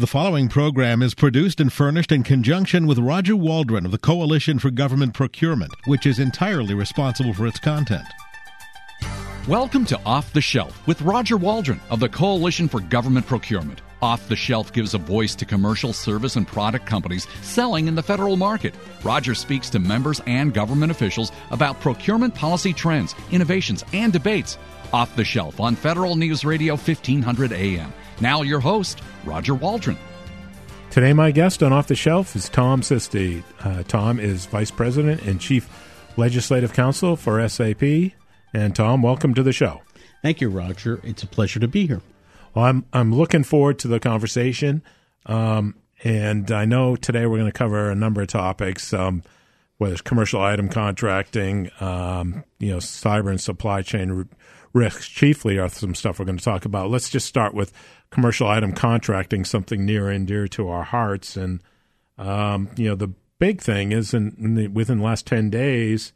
The following program is produced and furnished in conjunction with Roger Waldron of the Coalition for Government Procurement, which is entirely responsible for its content. Welcome to Off the Shelf with Roger Waldron of the Coalition for Government Procurement. Off the Shelf gives a voice to commercial service and product companies selling in the federal market. Roger speaks to members and government officials about procurement policy trends, innovations, and debates. Off the Shelf on Federal News Radio 1500 AM. Now, your host, Roger Waldron. Today, my guest on Off the Shelf is Tom Sisti. Uh, Tom is Vice President and Chief Legislative Counsel for SAP. And Tom, welcome to the show. Thank you, Roger. It's a pleasure to be here. Well, I'm I'm looking forward to the conversation, um, and I know today we're going to cover a number of topics, um, whether it's commercial item contracting, um, you know, cyber and supply chain risks. Chiefly, are some stuff we're going to talk about. Let's just start with commercial item contracting, something near and dear to our hearts. And, um, you know, the big thing is in, in the, within the last 10 days,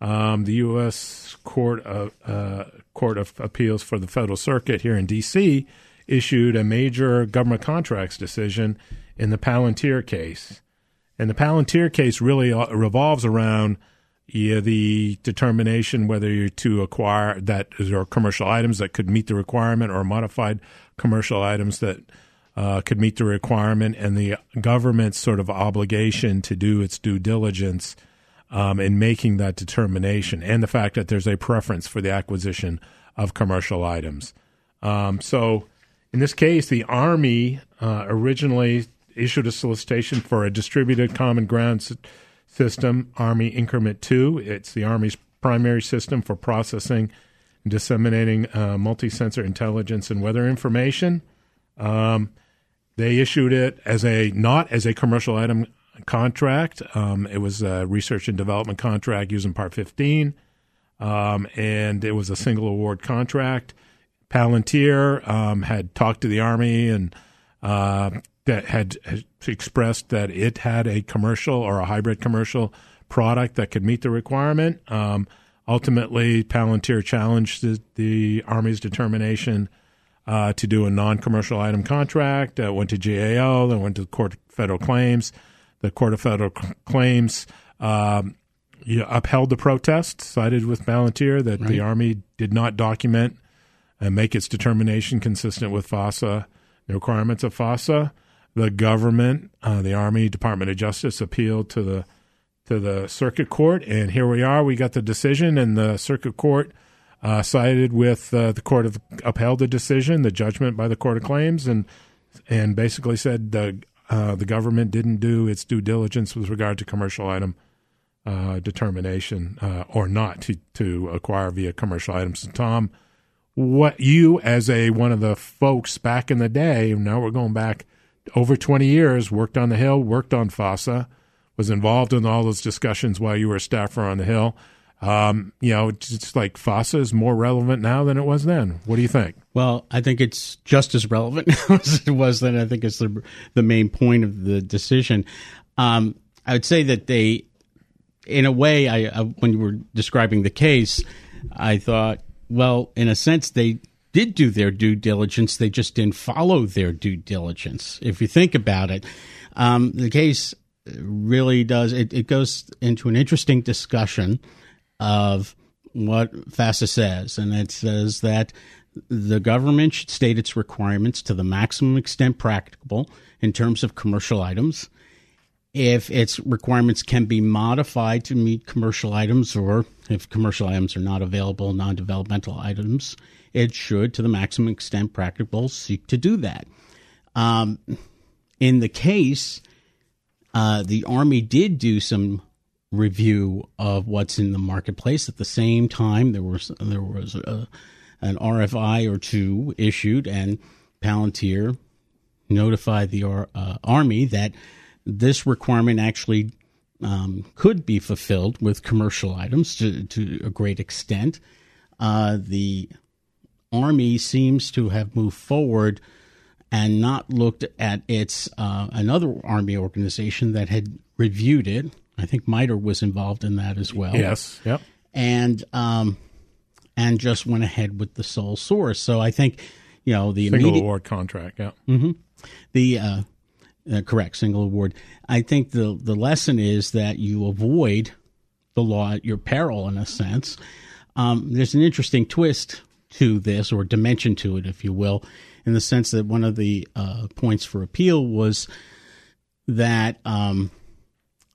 um, the U.S. Court of, uh, Court of Appeals for the Federal Circuit here in D.C. issued a major government contracts decision in the Palantir case. And the Palantir case really uh, revolves around – yeah, the determination whether you're to acquire that or commercial items that could meet the requirement or modified commercial items that uh, could meet the requirement, and the government's sort of obligation to do its due diligence um, in making that determination, and the fact that there's a preference for the acquisition of commercial items. Um, so, in this case, the Army uh, originally issued a solicitation for a distributed common ground system, Army Increment 2. It's the Army's primary system for processing and disseminating uh, multi sensor intelligence and weather information. Um, they issued it as a not as a commercial item contract. Um, it was a research and development contract using Part 15, um, and it was a single award contract. Palantir um, had talked to the Army and uh, that had, had expressed that it had a commercial or a hybrid commercial product that could meet the requirement. Um, ultimately, Palantir challenged the, the Army's determination uh, to do a non-commercial item contract. Uh, went to GAO, then went to the Court of Federal Claims. The Court of Federal Claims um, you know, upheld the protest, sided with Palantir that right. the Army did not document and make its determination consistent with FASA, the requirements of FASA the government, uh, the Army, Department of Justice appealed to the to the circuit court, and here we are. We got the decision, and the circuit court uh, sided with uh, the court of upheld the decision, the judgment by the court of claims, and and basically said the uh, the government didn't do its due diligence with regard to commercial item uh, determination uh, or not to to acquire via commercial items. Tom, what you as a one of the folks back in the day, now we're going back over 20 years, worked on the Hill, worked on FASA, was involved in all those discussions while you were a staffer on the Hill. Um, you know, it's like FASA is more relevant now than it was then. What do you think? Well, I think it's just as relevant as it was then. I think it's the the main point of the decision. Um, I would say that they, in a way, I, I when you were describing the case, I thought, well, in a sense, they did do their due diligence. They just didn't follow their due diligence. If you think about it, um, the case really does, it, it goes into an interesting discussion of what FASA says. And it says that the government should state its requirements to the maximum extent practicable in terms of commercial items. If its requirements can be modified to meet commercial items, or if commercial items are not available, non developmental items, it should, to the maximum extent practicable, seek to do that. Um, in the case, uh, the Army did do some review of what's in the marketplace. At the same time, there was there was a, an RFI or two issued, and Palantir notified the uh, Army that this requirement actually um, could be fulfilled with commercial items to, to a great extent. Uh, the Army seems to have moved forward and not looked at its uh, another Army organization that had reviewed it. I think MITRE was involved in that as well. Yes. Yep. And um, and just went ahead with the sole source. So I think you know the single immediate award contract. Yeah. Mm-hmm. The uh, uh, correct single award. I think the the lesson is that you avoid the law at your peril, in a sense. Um, there's an interesting twist to this, or dimension to it, if you will, in the sense that one of the uh, points for appeal was that um,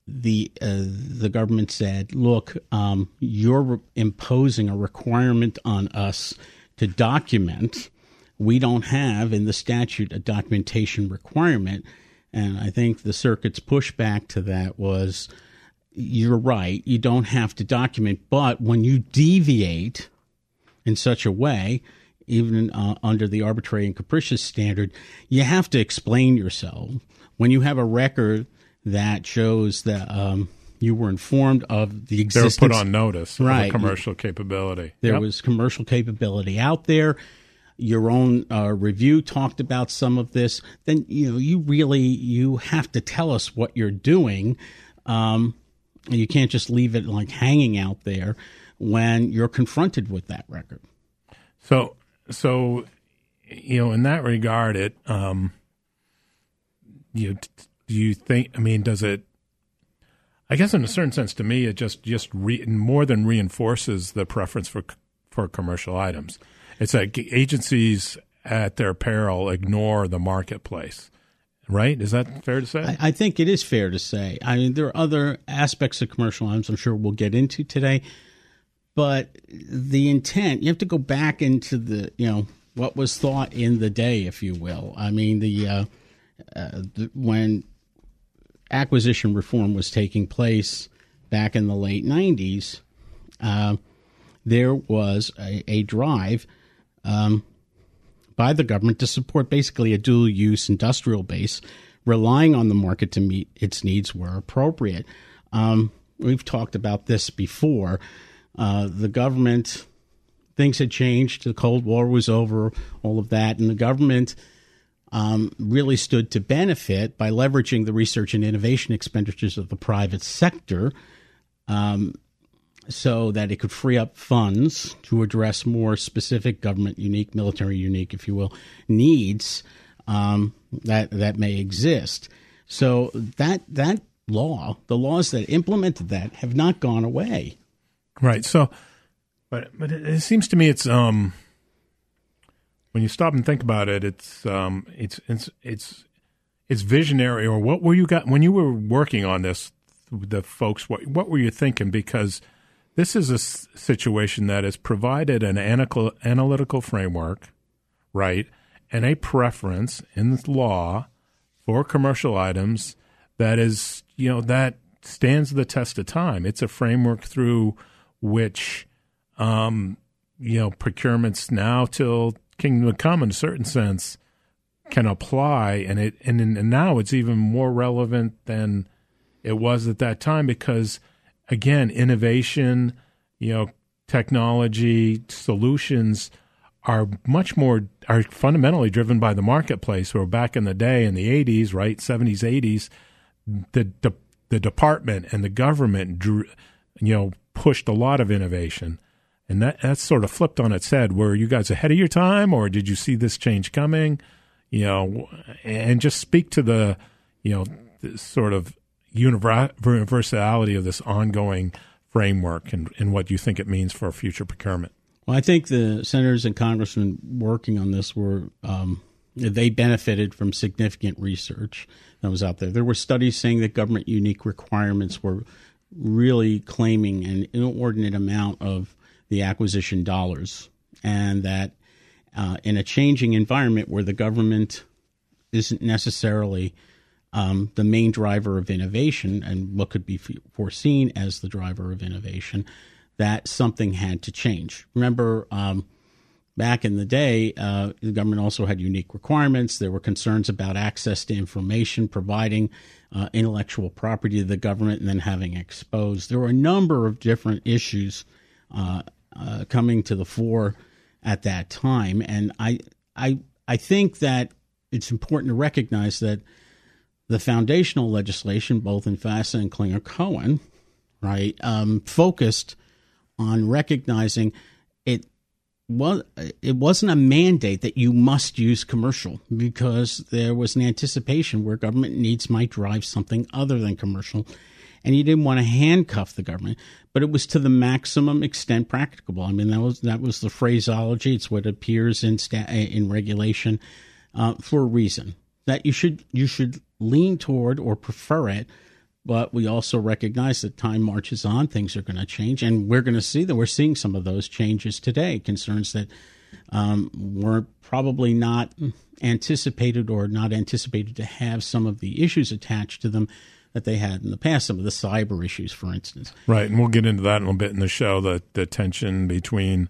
the uh, the government said, "Look, um, you're re- imposing a requirement on us to document. We don't have in the statute a documentation requirement." And I think the circuit's pushback to that was, "You're right. You don't have to document, but when you deviate in such a way." Even uh, under the arbitrary and capricious standard, you have to explain yourself. When you have a record that shows that um, you were informed of the existence, They were put on notice Right. commercial capability. There Yep. was commercial capability out there. Your own uh, review talked about some of this. Then you know you really you have to tell us what you're doing. Um, you can't just leave it like hanging out there when you're confronted with that record. So, so you know, in that regard, it um, you do you think? I mean, does it? I guess, in a certain sense, to me, it just just re, more than reinforces the preference for for commercial items. It's like agencies at their peril ignore the marketplace. Right? Is that fair to say? I, I think it is fair to say. I mean, there are other aspects of commercial items I'm sure we'll get into today, but the intent, you have to go back into the, you know, what was thought in the day, if you will. I mean, the, uh, uh, the when acquisition reform was taking place back in the late 90s, uh, there was a, a drive um, by the government to support basically a dual use industrial base, relying on the market to meet its needs where appropriate. Um, we've talked about this before. Uh, the government, things had changed. The Cold War was over, all of that. And the government um, really stood to benefit by leveraging the research and innovation expenditures of the private sector um, so that it could free up funds to address more specific government unique, military unique, if you will, needs um, that that may exist. So that that law, the laws that implemented that, have not gone away. Right. So, but but it, it seems to me it's um when you stop and think about it, it's um it's it's it's it's visionary. Or what were you got when you were working on this? The folks, what what were you thinking? Because this is a s- situation that has provided an analytical analytical framework, right, and a preference in law for commercial items that is you know that stands the test of time. It's a framework through which um, you know procurements now till kingdom come in a certain sense can apply, and it and, and now it's even more relevant than it was at that time because again innovation, you know, technology solutions are much more are fundamentally driven by the marketplace. Where back in the day in the '80s, right, '70s, '80s, the the, the department and the government drew, you know, pushed a lot of innovation. And that that's sort of flipped on its head. Were you guys ahead of your time, or did you see this change coming? You know, and just speak to the, you know, sort of universality of this ongoing framework and, and what you think it means for future procurement. Well, I think the senators and congressmen working on this were um, they benefited from significant research that was out there. There were studies saying that government unique requirements were really claiming an inordinate amount of the acquisition dollars, and that uh, in a changing environment where the government isn't necessarily um, the main driver of innovation and what could be foreseen as the driver of innovation, that something had to change. Remember, um, back in the day, uh, the government also had unique requirements. There were concerns about access to information, providing uh, intellectual property to the government, and then having exposed. There were a number of different issues uh, uh, coming to the fore at that time, and I, I, I think that it's important to recognize that the foundational legislation, both in FASA and Clinger Cohen, right, um, focused on recognizing it well, it wasn't a mandate that you must use commercial because there was an anticipation where government needs might drive something other than commercial, and you didn't want to handcuff the government. But it was to the maximum extent practicable. I mean, that was that was the phraseology. It's what appears in sta- in regulation uh, for a reason that you should you should lean toward or prefer it but we also recognize that time marches on, things are going to change, and we're going to see that we're seeing some of those changes today. Concerns that um, were probably not anticipated or not anticipated to have some of the issues attached to them that they had in the past, some of the cyber issues, for instance. Right, and we'll get into that in a little bit in the show. The the tension between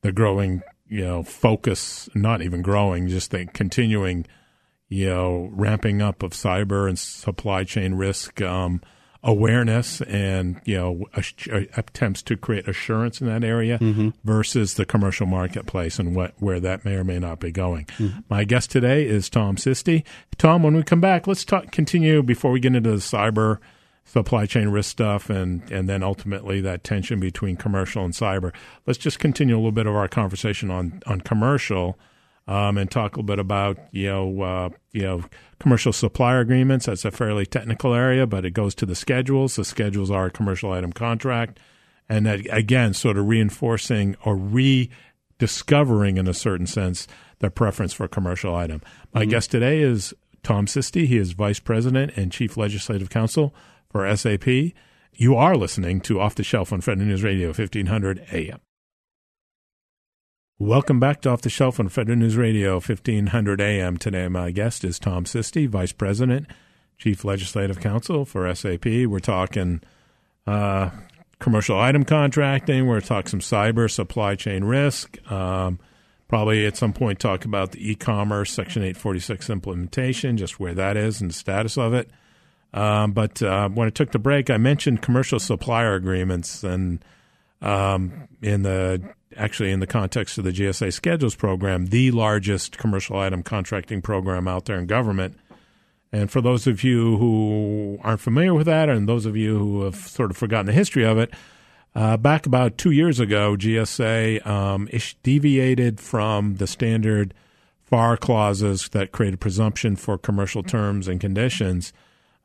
the growing, you know, focus, not even growing, just the continuing you know, ramping up of cyber and supply chain risk um, awareness and you know attempts to create assurance in that area mm-hmm. versus the commercial marketplace and what where that may or may not be going. Mm-hmm. My guest today is Tom Sisti. Tom, when we come back, let's talk continue before we get into the cyber supply chain risk stuff and and then ultimately that tension between commercial and cyber. Let's just continue a little bit of our conversation on on commercial um, and talk a little bit about you know uh, you know commercial supplier agreements. That's a fairly technical area, but it goes to the schedules. The schedules are a commercial item contract, and that again, sort of reinforcing or rediscovering in a certain sense the preference for commercial item. My mm-hmm. guest today is Tom Sisti. He is vice president and chief legislative counsel for SAP. You are listening to Off the Shelf on Federal News Radio, 1500 AM. Welcome back to Off the Shelf on Federal News Radio, 1500 AM. Today, my guest is Tom Sisti, Vice President, Chief Legislative Counsel for SAP. We're talking uh, commercial item contracting. We're talking some cyber supply chain risk. Um, probably at some point talk about the e-commerce Section 846 implementation, just where that is and the status of it. Um, but uh, when I took the break, I mentioned commercial supplier agreements and um, in the actually in the context of the GSA schedules program, the largest commercial item contracting program out there in government. And for those of you who aren't familiar with that, and those of you who have sort of forgotten the history of it, uh, back about two years ago, GSA um, deviated from the standard FAR clauses that created presumption for commercial terms and conditions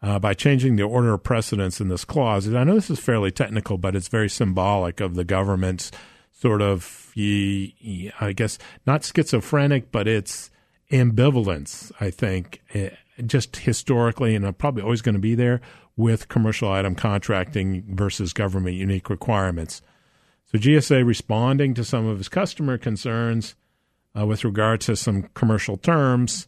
uh, by changing the order of precedence in this clause. And I know this is fairly technical, but it's very symbolic of the government's sort of, I guess, not schizophrenic, but it's ambivalence, I think, eh, just historically, and probably always going to be there with commercial item contracting versus government unique requirements. So GSA responding to some of his customer concerns uh, with regard to some commercial terms,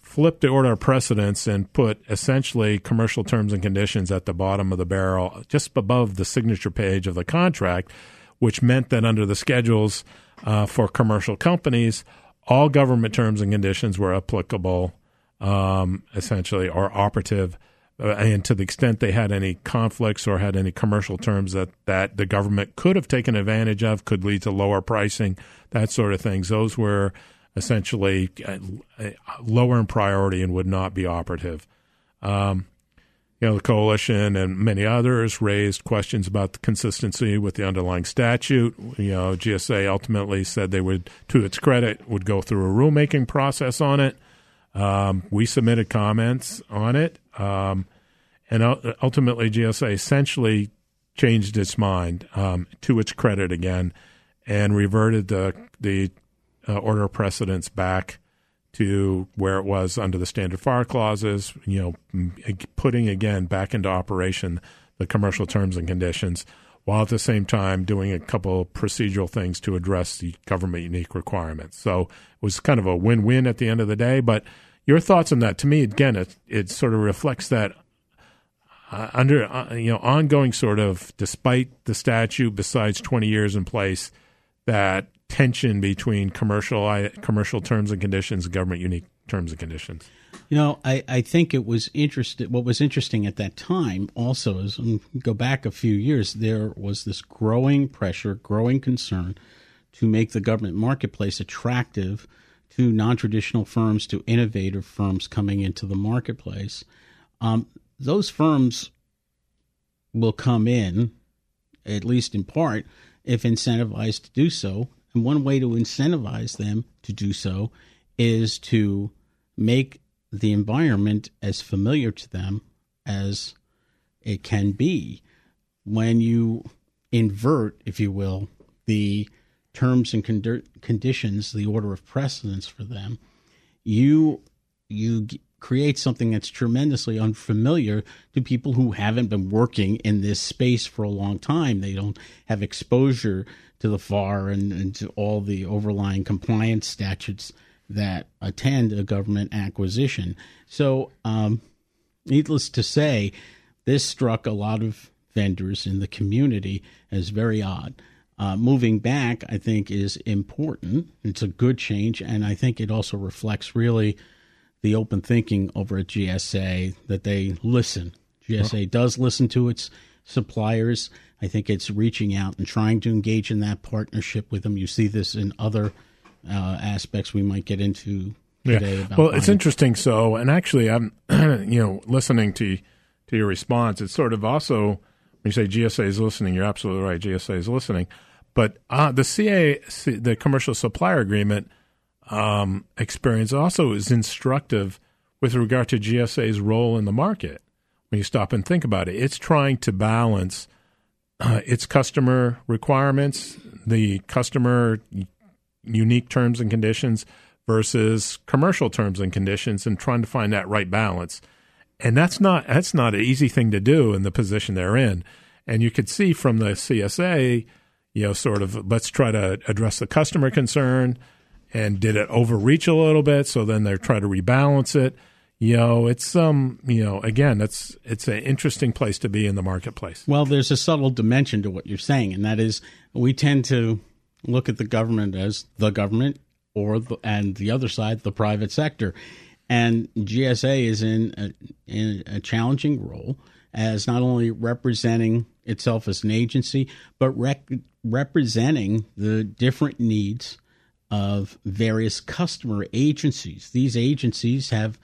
flipped the order of precedence and put essentially commercial terms and conditions at the bottom of the barrel, just above the signature page of the contract which meant that under the schedules uh, for commercial companies, all government terms and conditions were applicable, um, essentially, or operative. Uh, and to the extent they had any conflicts or had any commercial terms that, that the government could have taken advantage of, could lead to lower pricing, that sort of things, those were essentially uh, lower in priority and would not be operative. Um, you know, the coalition and many others raised questions about the consistency with the underlying statute. You know, GSA ultimately said they would, to its credit, would go through a rulemaking process on it. Um, we submitted comments on it, um, and ultimately GSA essentially changed its mind um, to its credit again and reverted the the uh, order of precedence back to where it was under the standard FAR clauses, you know, putting again back into operation the commercial terms and conditions, while at the same time doing a couple procedural things to address the government unique requirements. So it was kind of a win win at the end of the day. But your thoughts on that? To me, again, it, it sort of reflects that uh, under uh, you know ongoing sort of, despite the statute, besides twenty years in place, that tension between commercial commercial terms and conditions and government unique terms and conditions? You know, I, I think it was interesting. What was interesting at that time also is um, go back a few years, there was this growing pressure, growing concern to make the government marketplace attractive to non traditional firms, to innovative firms coming into the marketplace. Um, those firms will come in, at least in part, if incentivized to do so, And one way to incentivize them to do so is to make the environment as familiar to them as it can be. When you invert, if you will, the terms and con- conditions, the order of precedence for them, you you create something that's tremendously unfamiliar to people who haven't been working in this space for a long time. They don't have exposure to the FAR and, and to all the overlying compliance statutes that attend a government acquisition. So, um, needless to say, this struck a lot of vendors in the community as very odd. Uh, moving back, I think, is important. It's a good change, and I think it also reflects really the open thinking over at GSA that they listen. GSA does listen to its suppliers. I think it's reaching out and trying to engage in that partnership with them. You see this in other uh, aspects we might get into today. Yeah. well, it's interesting. So, and actually, I'm you know listening to to your response. It's sort of also when you say GSA is listening, you're absolutely right. GSA is listening, but uh, the CA, the commercial supplier agreement um, experience also is instructive with regard to GSA's role in the market. When you stop and think about it, it's trying to balance uh, its customer requirements, the customer unique terms and conditions versus commercial terms and conditions, and trying to find that right balance. And that's not that's not an easy thing to do in the position they're in. And you could see from the CSA, you know, sort of let's try to address the customer concern and did it overreach a little bit? So then they're trying to rebalance it. You know, it's um, you know, again, it's it's an interesting place to be in the marketplace. Well, there's a subtle dimension to what you're saying, and that is we tend to look at the government as the government, or the, and the other side, the private sector, and GSA is in a, in a challenging role as not only representing itself as an agency, but rec- representing the different needs of various customer agencies. These agencies have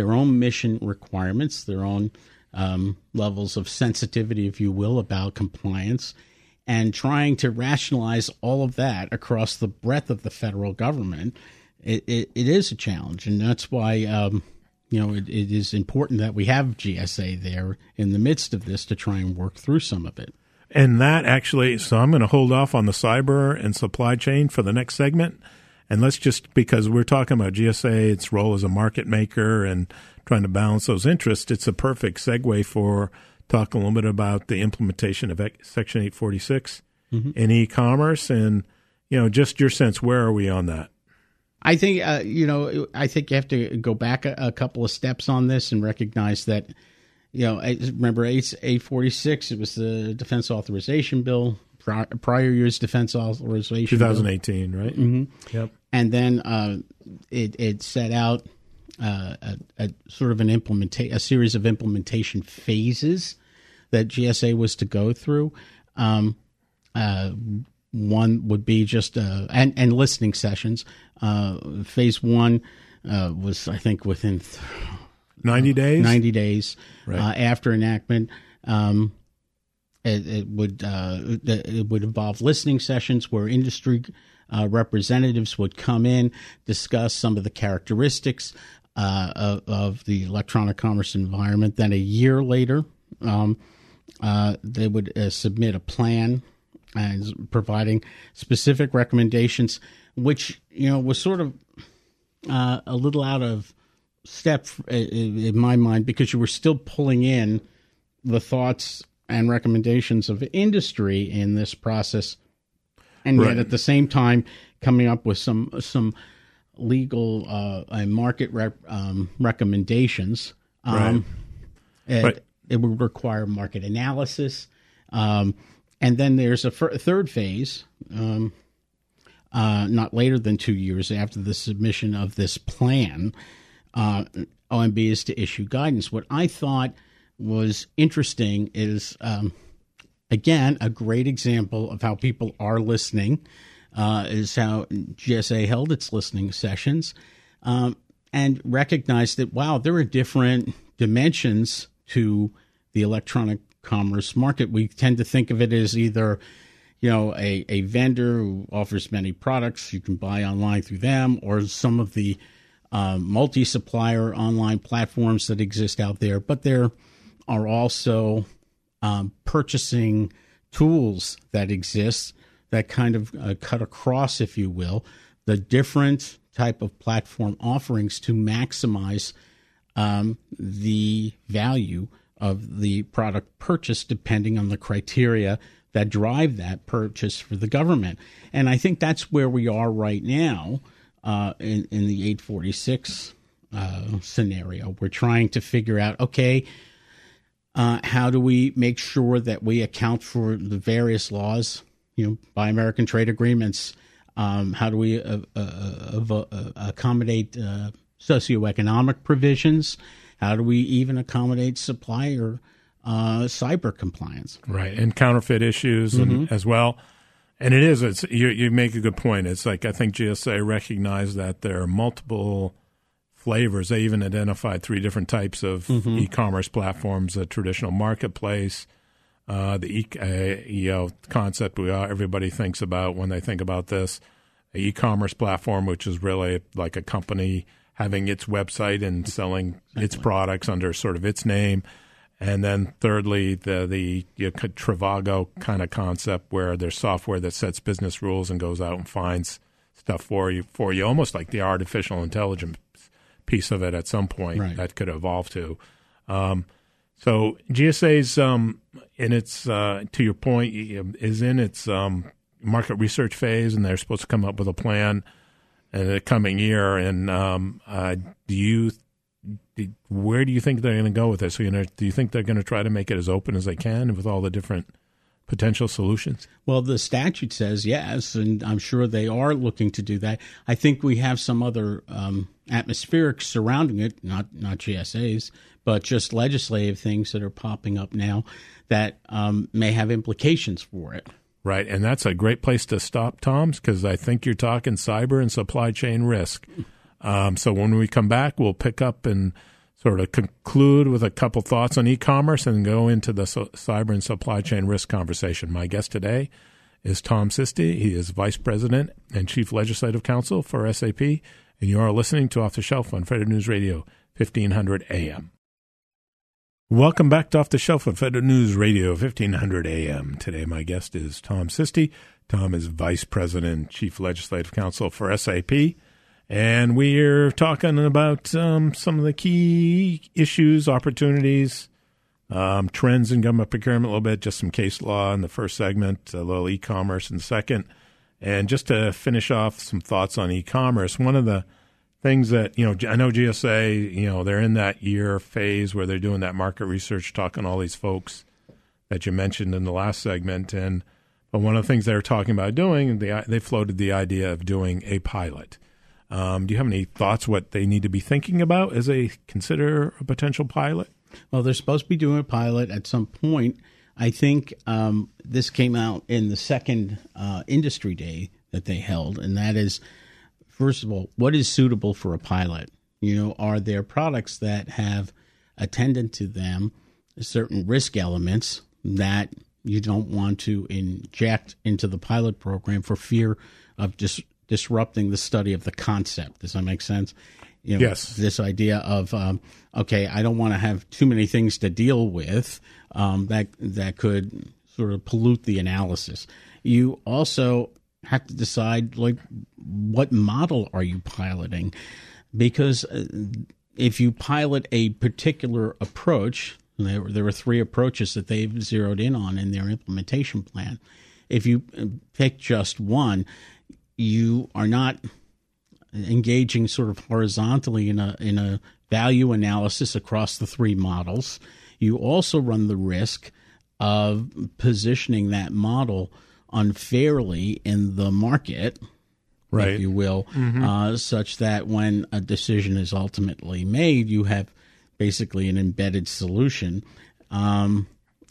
their own mission requirements, their own um, levels of sensitivity, if you will, about compliance, and trying to rationalize all of that across the breadth of the federal government. It, it, it is a challenge, and that's why um, you know it, it is important that we have GSA there in the midst of this to try and work through some of it. And that actually, so I'm going to hold off on the cyber and supply chain for the next segment. And let's just, because we're talking about GSA, its role as a market maker and trying to balance those interests, it's a perfect segue for talking a little bit about the implementation of Section 846 mm-hmm. in e commerce. And, you know, just your sense, where are we on that? I think, uh, you know, I think you have to go back a, a couple of steps on this and recognize that you know, I remember forty six. It was the Defense Authorization Bill, prior year's Defense Authorization. 2018, bill. right? Mm-hmm. Yep. And then uh, it it set out uh, a, a, sort of an implementa- a series of implementation phases that GSA was to go through. Um, uh, one would be just uh, and and listening sessions. Uh, phase one uh, was, I think, within. Th- 90 days 90 days right. uh, after enactment um, it, it, would uh, it would involve listening sessions where industry uh, representatives would come in discuss some of the characteristics uh, of, of, the electronic commerce environment. Then a year later um, uh, they would uh, submit a plan and providing specific recommendations which you know was sort of a little out of step in my mind because you were still pulling in the thoughts and recommendations of industry in this process, and right. yet at the same time coming up with some some legal uh, and market rep, um, recommendations. Um, right. It, right. it, would require market analysis, um, and then there's a f- third phase. Um, uh, not later than two years after the submission of this plan, uh, OMB is to issue guidance. What I thought was interesting is, um, again, a great example of how people are listening. Uh, is how GSA held its listening sessions um, and recognized that, wow, there are different dimensions to the electronic commerce market. We tend to think of it as either you know, a, a vendor who offers many products you can buy online through them, or some of the um, multi supplier online platforms that exist out there. But there are also um, purchasing tools that exist that kind of uh, cut across, if you will, the different type of platform offerings to maximize um, the value of the product purchase depending on the criteria that drive that purchase for the government. And I think that's where we are right now uh, in, in the 846 uh, scenario. We're trying to figure out okay, uh, how do we make sure that we account for the various laws, you know, Buy American trade agreements? Um, how do we uh, uh, uh, accommodate socioeconomic provisions? How do we even accommodate supplier uh, cyber compliance? Right, and counterfeit issues mm-hmm. and, as well. And it is. It's you, you make a good point. It's like I think GSA recognized that there are multiple flavors. They even identified three different types of mm-hmm. e-commerce platforms: a traditional marketplace, uh, the e- uh, you know concept we all, everybody thinks about when they think about this, e-commerce platform, which is really like a company having its website and selling exactly. its products under sort of its name. And then thirdly, the the you know, Trivago kind of concept where there's software that sets business rules and goes out and finds stuff for you for you, almost like the artificial intelligence piece of it at some point right. that could evolve to. Um, so GSA's um, in its uh, to your point is in its um, market research phase, and they're supposed to come up with a plan in the coming year. And um, uh, do you, where do you think they're going to go with this? So, you know, do you think they're going to try to make it as open as they can with all the different potential solutions? Well, the statute says yes, and I'm sure they are looking to do that. I think we have some other um, atmospheric surrounding it, not not GSAs, but just legislative things that are popping up now that um, may have implications for it. Right. And that's a great place to stop, Tom's, because I think you're talking cyber and supply chain risk. Um, so when we come back, we'll pick up and sort of conclude with a couple thoughts on e commerce and go into the cyber and supply chain risk conversation. My guest today is Tom Sisti. He is Vice President and Chief Legislative Counsel for SAP. And you are listening to Off the Shelf on Federal News Radio, 1500 AM. Welcome back to Off the Shelf on Federal News Radio, 1500 AM. Today, my guest is Tom Sisti. Tom is Vice President, Chief Legislative Counsel for SAP. And we're talking about um, some of the key issues, opportunities, um, trends in government procurement a little bit, just some case law in the first segment, a little e commerce in the second. And just to finish off some thoughts on e commerce, one of the things that you know i know gsa you know they're in that year phase where they're doing that market research talking to all these folks that you mentioned in the last segment. And but one of the things they're talking about doing they, they floated the idea of doing a pilot um, do you have any thoughts what they need to be thinking about as they consider a potential pilot well they're supposed to be doing a pilot at some point i think um, this came out in the second uh, industry day that they held and that is first of all, what is suitable for a pilot? You know, are there products that have attendant to them certain risk elements that you don't want to inject into the pilot program for fear of dis- disrupting the study of the concept? Does that make sense? You know, yes. This idea of um, okay, I don't want to have too many things to deal with um, that that could sort of pollute the analysis. You also have to decide like what model are you piloting because uh, if you pilot a particular approach there, there were three approaches that they've zeroed in on in their implementation plan if you uh, pick just one you are not engaging sort of horizontally in a in a value analysis across the three models you also run the risk of positioning that model unfairly in the market, right. if you will, mm-hmm. uh, such that when a decision is ultimately made, you have basically an embedded solution. Um,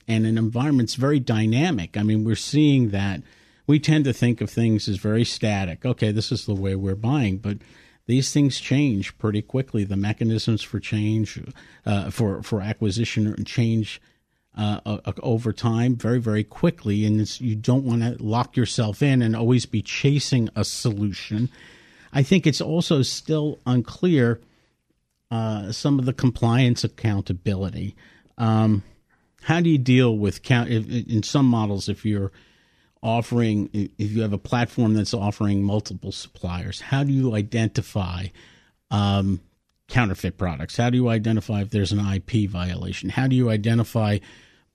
and an environment's very dynamic. I mean, we're seeing that we tend to think of things as very static. Okay, this is the way we're buying, but these things change pretty quickly. The mechanisms for change, uh, for for acquisition change uh, uh, over time, very very quickly, and you don't want to lock yourself in and always be chasing a solution. I think it's also still unclear uh, some of the compliance accountability. Um, how do you deal with count in some models if you're offering if you have a platform that's offering multiple suppliers how do you identify um, counterfeit products? How do you identify if there's an ip violation? How do you identify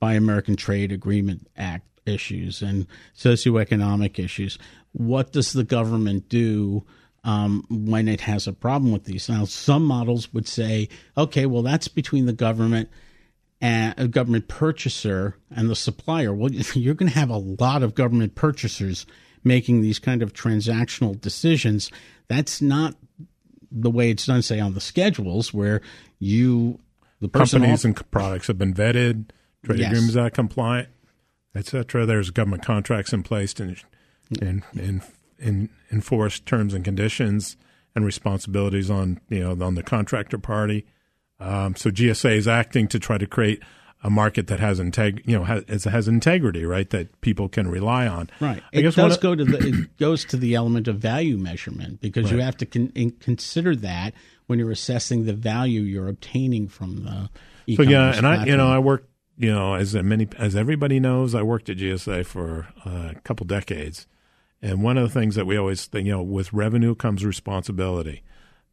buy american trade agreement act issues and socioeconomic issues? What does the government do um, when it has a problem with these? Now some models would say okay well that's between the government a government purchaser and the supplier, well, you're going to have a lot of government purchasers making these kind of transactional decisions. That's not the way it's done, say, on the schedules where you, the companies and products have been vetted, trade yes. agreements are compliant, etc. There's government contracts in place and and in, enforce terms and conditions and responsibilities on you know on the contractor party. Um, so GSA is acting to try to create a market that has integ- you know has, has integrity, right? That people can rely on. Right. I it does go to the it goes to the element of value measurement because right. you have to con- consider that when you're assessing the value you're obtaining from the. So yeah, and platform. I you know I worked you know as many as everybody knows I worked at GSA for a couple decades, and one of the things that we always think you know with revenue comes responsibility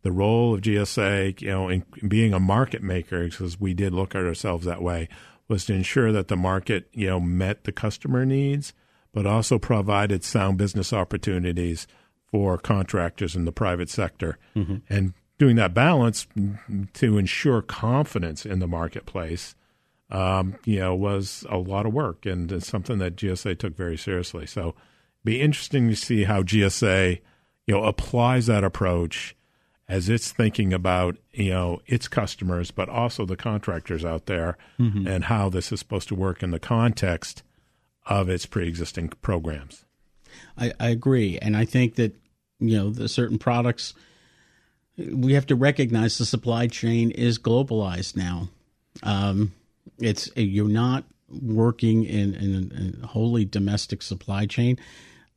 the role of GSA, you know, in being a market maker, because we did look at ourselves that way, was to ensure that the market, you know, met the customer needs, but also provided sound business opportunities for contractors in the private sector. Mm-hmm. And doing that balance to ensure confidence in the marketplace, um, you know, was a lot of work and it's something that GSA took very seriously. So, be interesting to see how GSA, you know, applies that approach as it's thinking about you know its customers, but also the contractors out there, mm-hmm. and how this is supposed to work in the context of its pre-existing programs. I, I agree, and I think that you know the certain products we have to recognize the supply chain is globalized now. Um, it's you're not working in, in, a wholly domestic supply chain.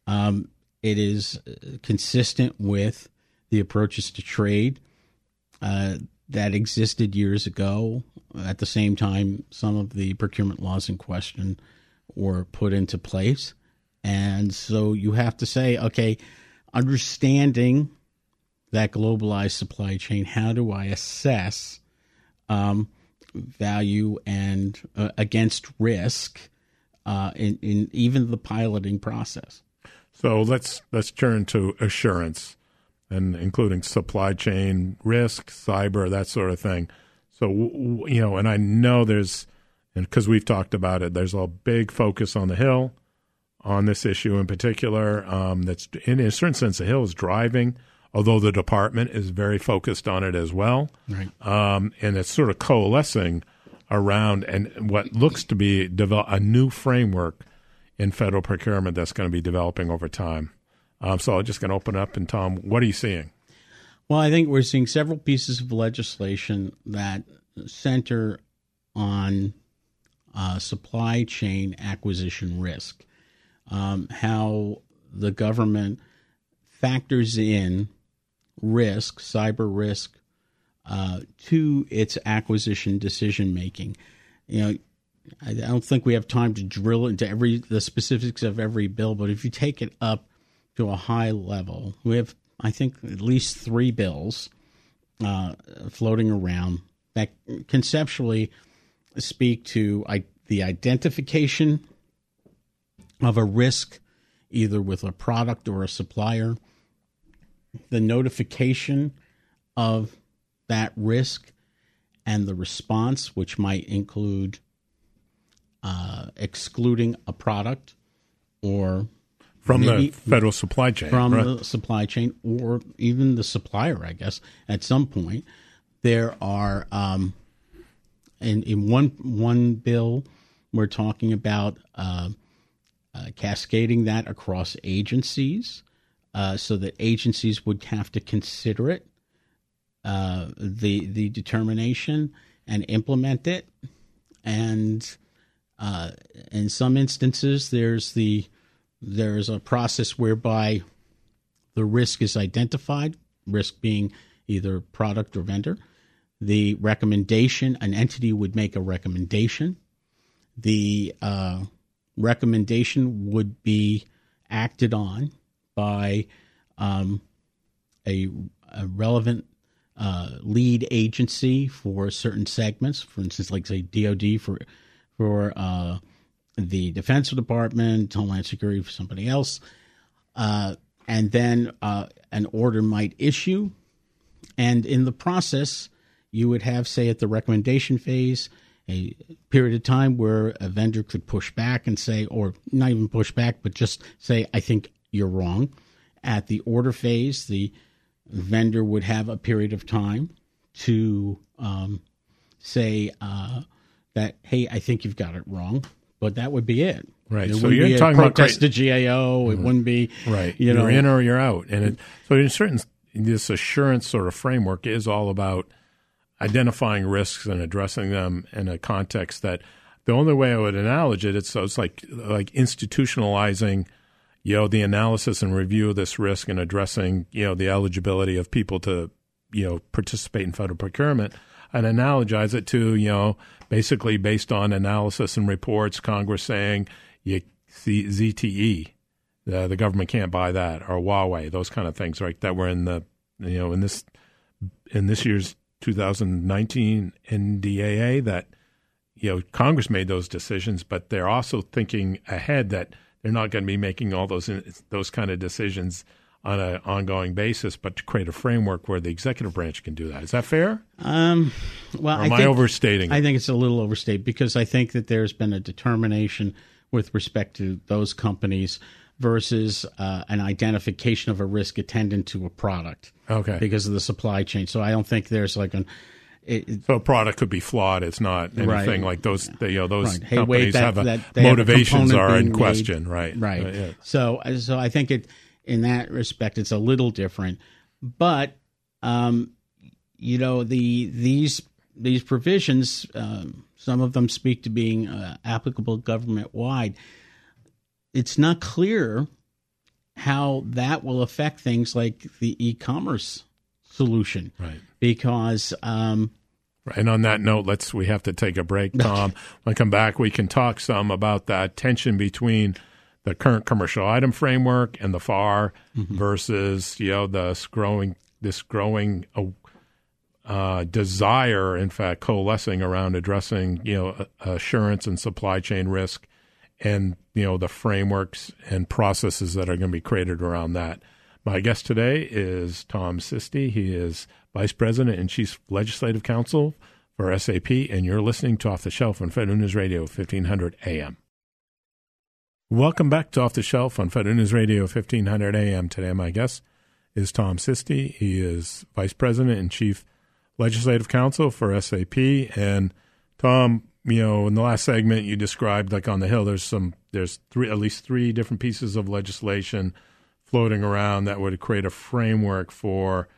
Um, it is consistent with the approaches to trade uh, that existed years ago. At the same time, some of the procurement laws in question were put into place. And so you have to say, okay, understanding that globalized supply chain, how do I assess um, value and uh, against risk uh, in, in even the piloting process? So let's let's turn to assurance and including supply chain risk, cyber, that sort of thing. So you know, and I know there's, and because we've talked about it, there's a big focus on the Hill, on this issue in particular. Um, that's in a certain sense, the Hill is driving, although the department is very focused on it as well. Right. Um, and it's sort of coalescing around and what looks to be develop a new framework in federal procurement that's going to be developing over time. Um, so I'm just going to open up and Tom, what are you seeing? Well, I think we're seeing several pieces of legislation that center on uh, supply chain acquisition risk, um, how the government factors in risk, cyber risk, uh, to its acquisition decision making. You know, I don't think we have time to drill into every the specifics of every bill, but if you take it up to a high level. We have, I think, at least three bills uh, floating around that conceptually speak to I, the identification of a risk, either with a product or a supplier, the notification of that risk, and the response, which might include uh, excluding a product or from the federal supply chain, from right. the supply chain, or even the supplier, I guess. At some point, there are um, in in one one bill, we're talking about uh, uh, cascading that across agencies, uh, so that agencies would have to consider it, uh, the the determination, and implement it, and uh, in some instances, there's the there's a process whereby the risk is identified, risk being either product or vendor. The recommendation, an entity would make a recommendation. The uh, recommendation would be acted on by um, a, a, relevant uh, lead agency for certain segments. For instance, like say DoD for for uh, the Defense Department, Homeland Security for somebody else, uh, and then uh, an order might issue, and in the process, you would have, say, at the recommendation phase, a period of time where a vendor could push back and say, or not even push back, but just say, I think you're wrong. At the order phase, the vendor would have a period of time to um, say uh, that, hey, I think you've got it wrong, but that would be it. Right. It so you're talking about protest to GAO. It mm-hmm. wouldn't be right. You you're know, in or you're out, and it, so in certain this assurance sort of framework is all about identifying risks and addressing them in a context that the only way I would acknowledge it, it's so it's like like institutionalizing, you know, the analysis and review of this risk and addressing, you know, the eligibility of people to, you know, participate in federal procurement and analogize it to, you know, basically based on analysis and reports, Congress saying you see ZTE, uh, the government can't buy that, or Huawei, those kind of things, right? That were in the, you know, in this in this year's 2019 NDAA that you know Congress made those decisions, but they're also thinking ahead that they're not going to be making all those those kind of decisions on an ongoing basis, but to create a framework where the executive branch can do that. Is that fair? Um, well, am I, think, I overstating? I think it's a little overstated because I think that there's been a determination with respect to those companies versus uh, an identification of a risk attendant to a product. Okay. Because of the supply chain. So I don't think there's like an. It, so a product could be flawed. It's not anything right. like those. The, you know, those right. hey, companies wait, that, have a that, motivations have a are in made, question. Right. Right. Uh, yeah. So so I think it in that respect it's a little different, but um, you know the these these provisions, um, some of them speak to being uh, applicable government wide it's not clear how that will affect things like the e-commerce solution, right? Because um, and on that note, let's we have to take a break, Tom. when I come back, we can talk some about that tension between the current commercial item framework and the FAR mm-hmm. versus you know this growing this growing uh, uh, desire, in fact, coalescing around addressing you know assurance and supply chain risk and you know the frameworks and processes that are going to be created around that. My guest today is Tom Sisti. He is Vice President and Chief Legislative Counsel for SAP, and you're listening to Off the Shelf on Federal News Radio 1500 AM. Welcome back to Off the Shelf on Federal News Radio 1500 AM. Today, my guest is Tom Sisti. He is Vice President and Chief Legislative Counsel for SAP. And Tom, you know, in the last segment you described, like on the Hill, there's some, there's three, at least three different pieces of legislation floating around that would create a framework for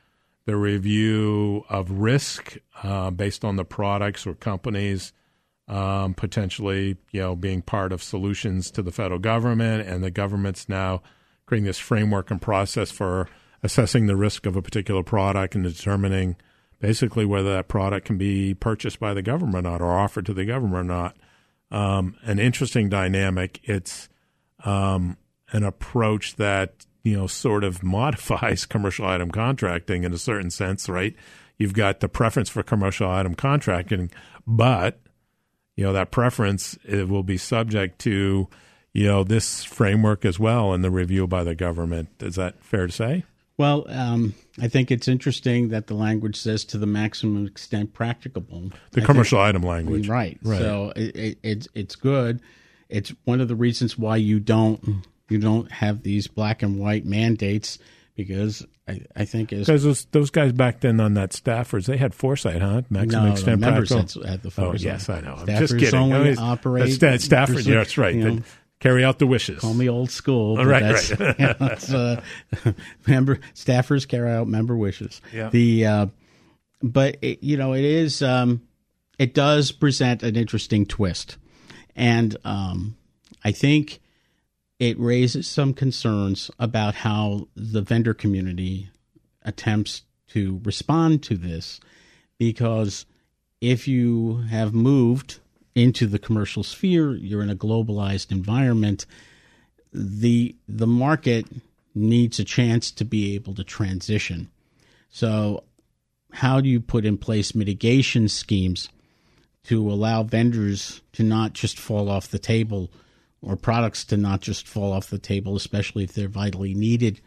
the review of risk uh, based on the products or companies um, potentially, you know, being part of solutions to the federal government, and the government's now creating this framework and process for assessing the risk of a particular product and determining basically whether that product can be purchased by the government or not or offered to the government or not. Um, an interesting dynamic. It's um, an approach that you know sort of modifies commercial item contracting in a certain sense, right? You've got the preference for commercial item contracting, but you know that preference it will be subject to you know this framework as well and the review by the government. Is that fair to say? Well, um, I think it's interesting that the language says to the maximum extent practicable. The I commercial think, item language, right? Right. So it, it, it's it's good. It's one of the reasons why you don't you don't have these black and white mandates because I, I think is because those those guys back then on that staffers they had foresight, huh? Maximum no, extent practical. At the foresight. Oh yes, I know. I'm staffers just kidding. Only no, operate Stafford. Yeah, that's right. You know, carry out the wishes. Call me old school. right, right. you know, uh, member staffers carry out member wishes. Yeah. The uh, but it, you know it is um, it does present an interesting twist, And um, I think it raises some concerns about how the vendor community attempts to respond to this because if you have moved into the commercial sphere, you're in a globalized environment. The the market needs a chance to be able to transition. So, how do you put in place mitigation schemes to allow vendors to not just fall off the table or products to not just fall off the table, especially if they're vitally needed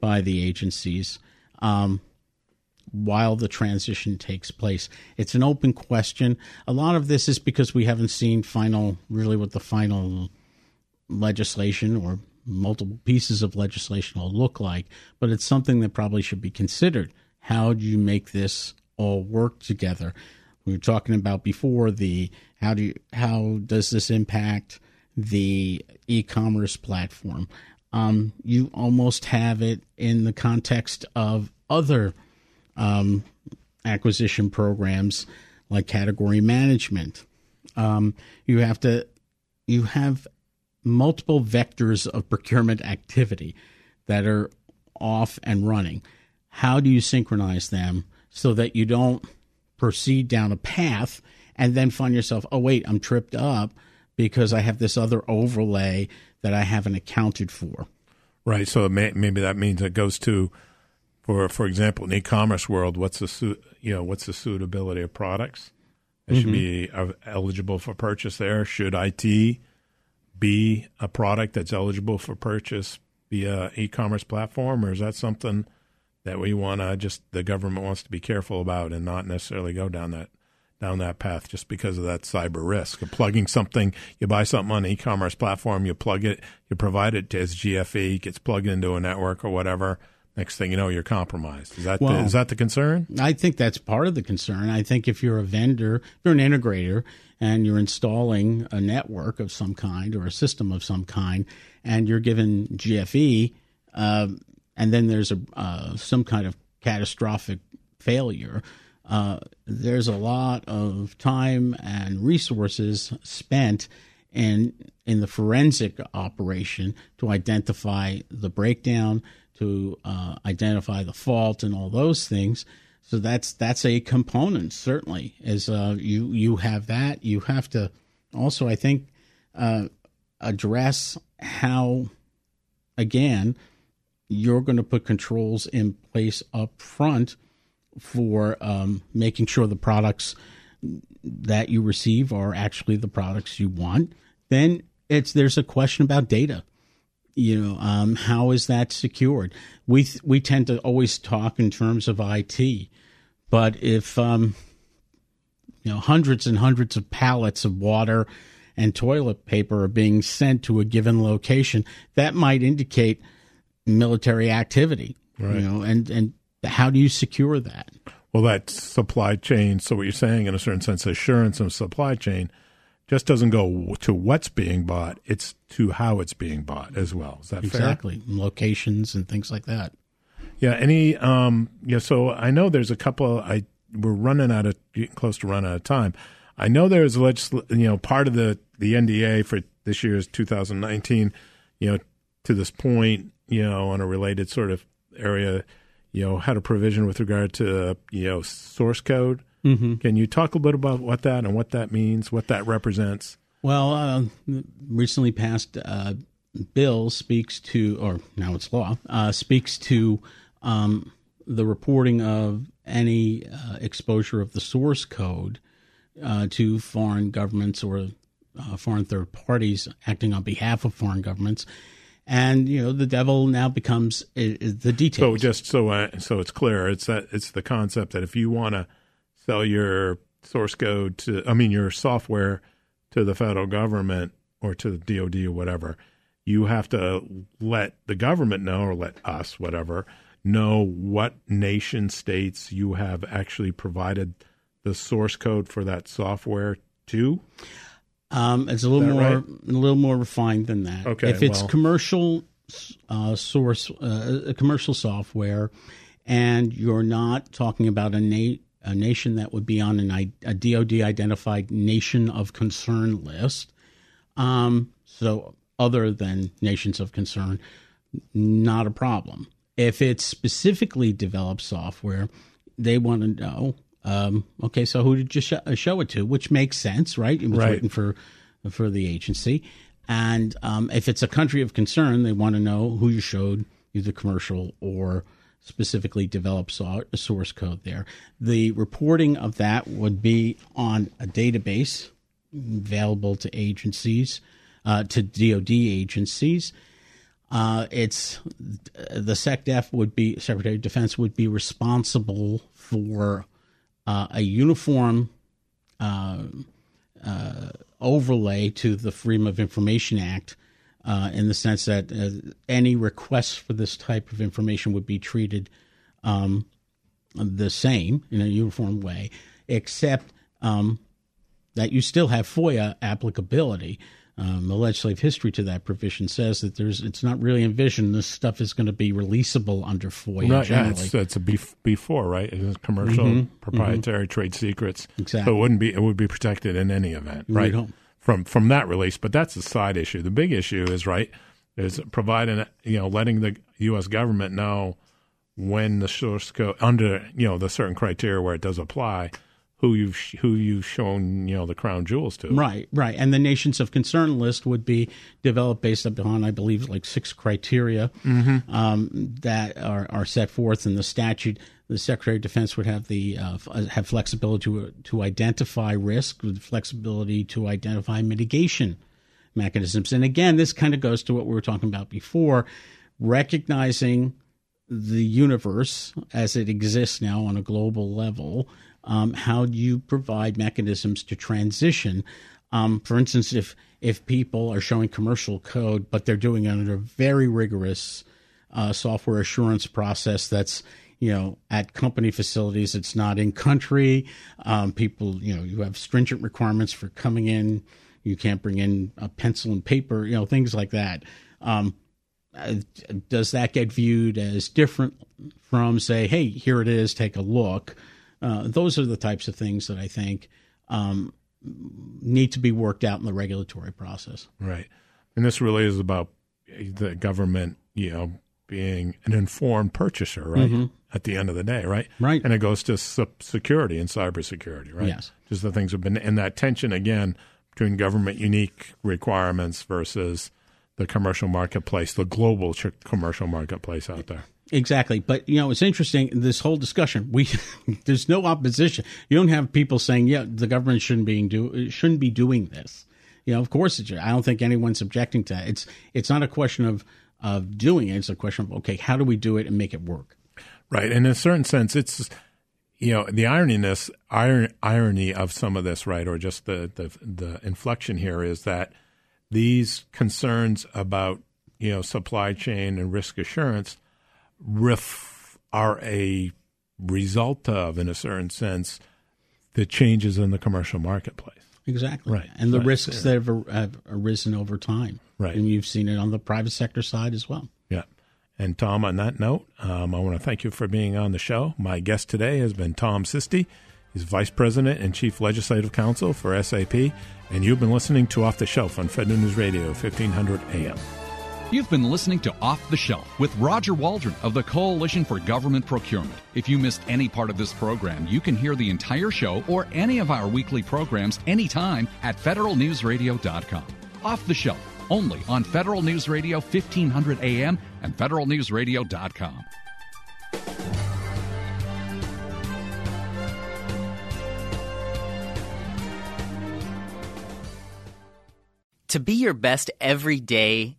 by the agencies? Um, while the transition takes place. It's an open question. A lot of this is because we haven't seen final, really, what the final legislation or multiple pieces of legislation will look like, but it's something that probably should be considered. How do you make this all work together? We were talking about before the how do you, how does this impact the e-commerce platform? Um, you almost have it in the context of other um, acquisition programs like category management. Um, you have to you have multiple vectors of procurement activity that are off and running. How do you synchronize them so that you don't proceed down a path and then find yourself, oh wait, I'm tripped up because I have this other overlay that I haven't accounted for. Right. So may, maybe that means it goes to for for example, in e-commerce world, what's the su- you know what's the suitability of products that mm-hmm. should be uh, eligible for purchase there? Should IT be a product that's eligible for purchase via e-commerce platform, or is that something that we want to just the government wants to be careful about and not necessarily go down that down that path just because of that cyber risk of plugging something you buy something on an e-commerce platform you plug it you provide it as gfe gets plugged into a network or whatever next thing you know, you're compromised. Is that well, the, is that the concern? I think that's part of the concern. I think if you're a vendor, you're an integrator, and you're installing a network of some kind or a system of some kind, and you're given GFE, uh, and then there's a uh, some kind of catastrophic failure. Uh, there's a lot of time and resources spent in in the forensic operation to identify the breakdown, to uh, identify the fault and all those things. So that's that's a component certainly. As uh, you you have that, you have to also I think uh, address how again you're going to put controls in place up front for um, making sure the products that you receive are actually the products you want. Then it's there's a question about data you know um, how is that secured we th- we tend to always talk in terms of IT but if um, you know hundreds and hundreds of pallets of water and toilet paper are being sent to a given location that might indicate military activity right. you know and and how do you secure that well that supply chain so what you're saying in a certain sense assurance of supply chain just doesn't go to what's being bought; it's to how it's being bought as well. Is that exactly fair? locations and things like that? Yeah. Any? Um. Yeah. So I know there's a couple. I we're running out of getting close to run out of time. I know there's legisl- you know part of the the NDA for this year's 2019. You know, to this point, you know, on a related sort of area, you know, had a provision with regard to you know source code Mm-hmm. Can you talk a little bit about what that and what that means, what that represents? Well, uh, recently passed uh, bill speaks to, or now it's law, uh, speaks to um, the reporting of any uh, exposure of the source code uh, to foreign governments or uh, foreign third parties acting on behalf of foreign governments and you know the devil now becomes the details. So just so uh, so it's clear, it's that it's the concept that if you want to sell your source code to, I mean, your software to the federal government or to the DoD or whatever, you have to let the government know or let us, whatever, know what nation states you have actually provided the source code for that software to. Um, it's a little more right? a little more refined than that. Okay, if it's well, commercial uh, source, uh, commercial software, and you're not talking about a na- a nation that would be on an, a DoD identified nation of concern list, Um, so, other than nations of concern, not a problem. If it's specifically developed software, they want to know. Um, okay, so who did you sh- show it to? Which makes sense, right? It was Right. written for for the agency, and um, if it's a country of concern, they want to know who you showed either commercial or specifically developed so- source code there. The reporting of that would be on a database available to agencies, uh, to DoD agencies. Uh, it's the SecDef would be Secretary of Defense would be responsible for uh, a uniform uh, uh, overlay to the Freedom of Information Act. Uh, in the sense that uh, any requests for this type of information would be treated um, the same in a uniform way, except um, that you still have FOIA applicability. Um, the legislative history to that provision says that there's it's not really envisioned this stuff is going to be releasable under FOIA Right, yeah, generally. it's, it's a bef- before, right? It is commercial, proprietary trade secrets. Exactly. So it wouldn't be it would be protected in any event, right? From from that release, but that's a side issue. The big issue is right is providing you know letting the U.S. government know when the source code under you know the certain criteria where it does apply, who you've who you've shown you know the crown jewels to. Right, right. And the nations of concern list would be developed based upon, I believe, like six criteria um, that are, are set forth in the statute. The Secretary of Defense would have the uh, f- have flexibility to to identify risk, with flexibility to identify mitigation mechanisms. And again, this kind of goes to what we were talking about before, recognizing the universe as it exists now on a global level, um, how do you provide mechanisms to transition? Um, for instance, if if people are showing commercial code, but they're doing it under a very rigorous uh, software assurance process that's you know at company facilities, it's not in country. Um, people, you know, you have stringent requirements for coming in. You can't bring in a pencil and paper, you know, things like that. Um, uh, does that get viewed as different from say hey here it is take a look uh, those are the types of things that i think um, need to be worked out in the regulatory process Right. And this really is about the government, you know, being an informed purchaser, right? At the end of the day, right? Mm-hmm. Right. And it goes to security and cybersecurity, right? Yes. Just the things have been, and that tension again between government unique requirements versus the commercial marketplace, the global commercial marketplace out there. Exactly. But you know it's interesting this whole discussion we there's no opposition. You don't have people saying yeah the government shouldn't be do shouldn't be doing this. You know of course i don't think anyone's objecting to that. It's it's not a question of of doing it. It's a question of okay how do we do it and make it work? Right. And in a certain sense, it's, you know, the ironiness, iron, irony of some of this, right, or just the, the, the inflection here is that these concerns about, you know, supply chain and risk assurance ref, are a result of, in a certain sense, the changes in the commercial marketplace. Exactly. Right. And the Right. risks that have, have arisen over time. Right. And you've seen it on the private sector side as well. Yeah. And Tom, on that note, um, I want to thank you for being on the show. My guest today has been Tom Sisti. He's Vice President and Chief Legislative Counsel for SAP. And you've been listening to Off the Shelf on Federal News Radio, 1500 AM. You've been listening to Off the Shelf with Roger Waldron of the Coalition for Government Procurement. If you missed any part of this program, you can hear the entire show or any of our weekly programs anytime at federalnewsradio.com. Off the Shelf, only on Federal News Radio 1500 AM and federalnewsradio.com. To be your best every day,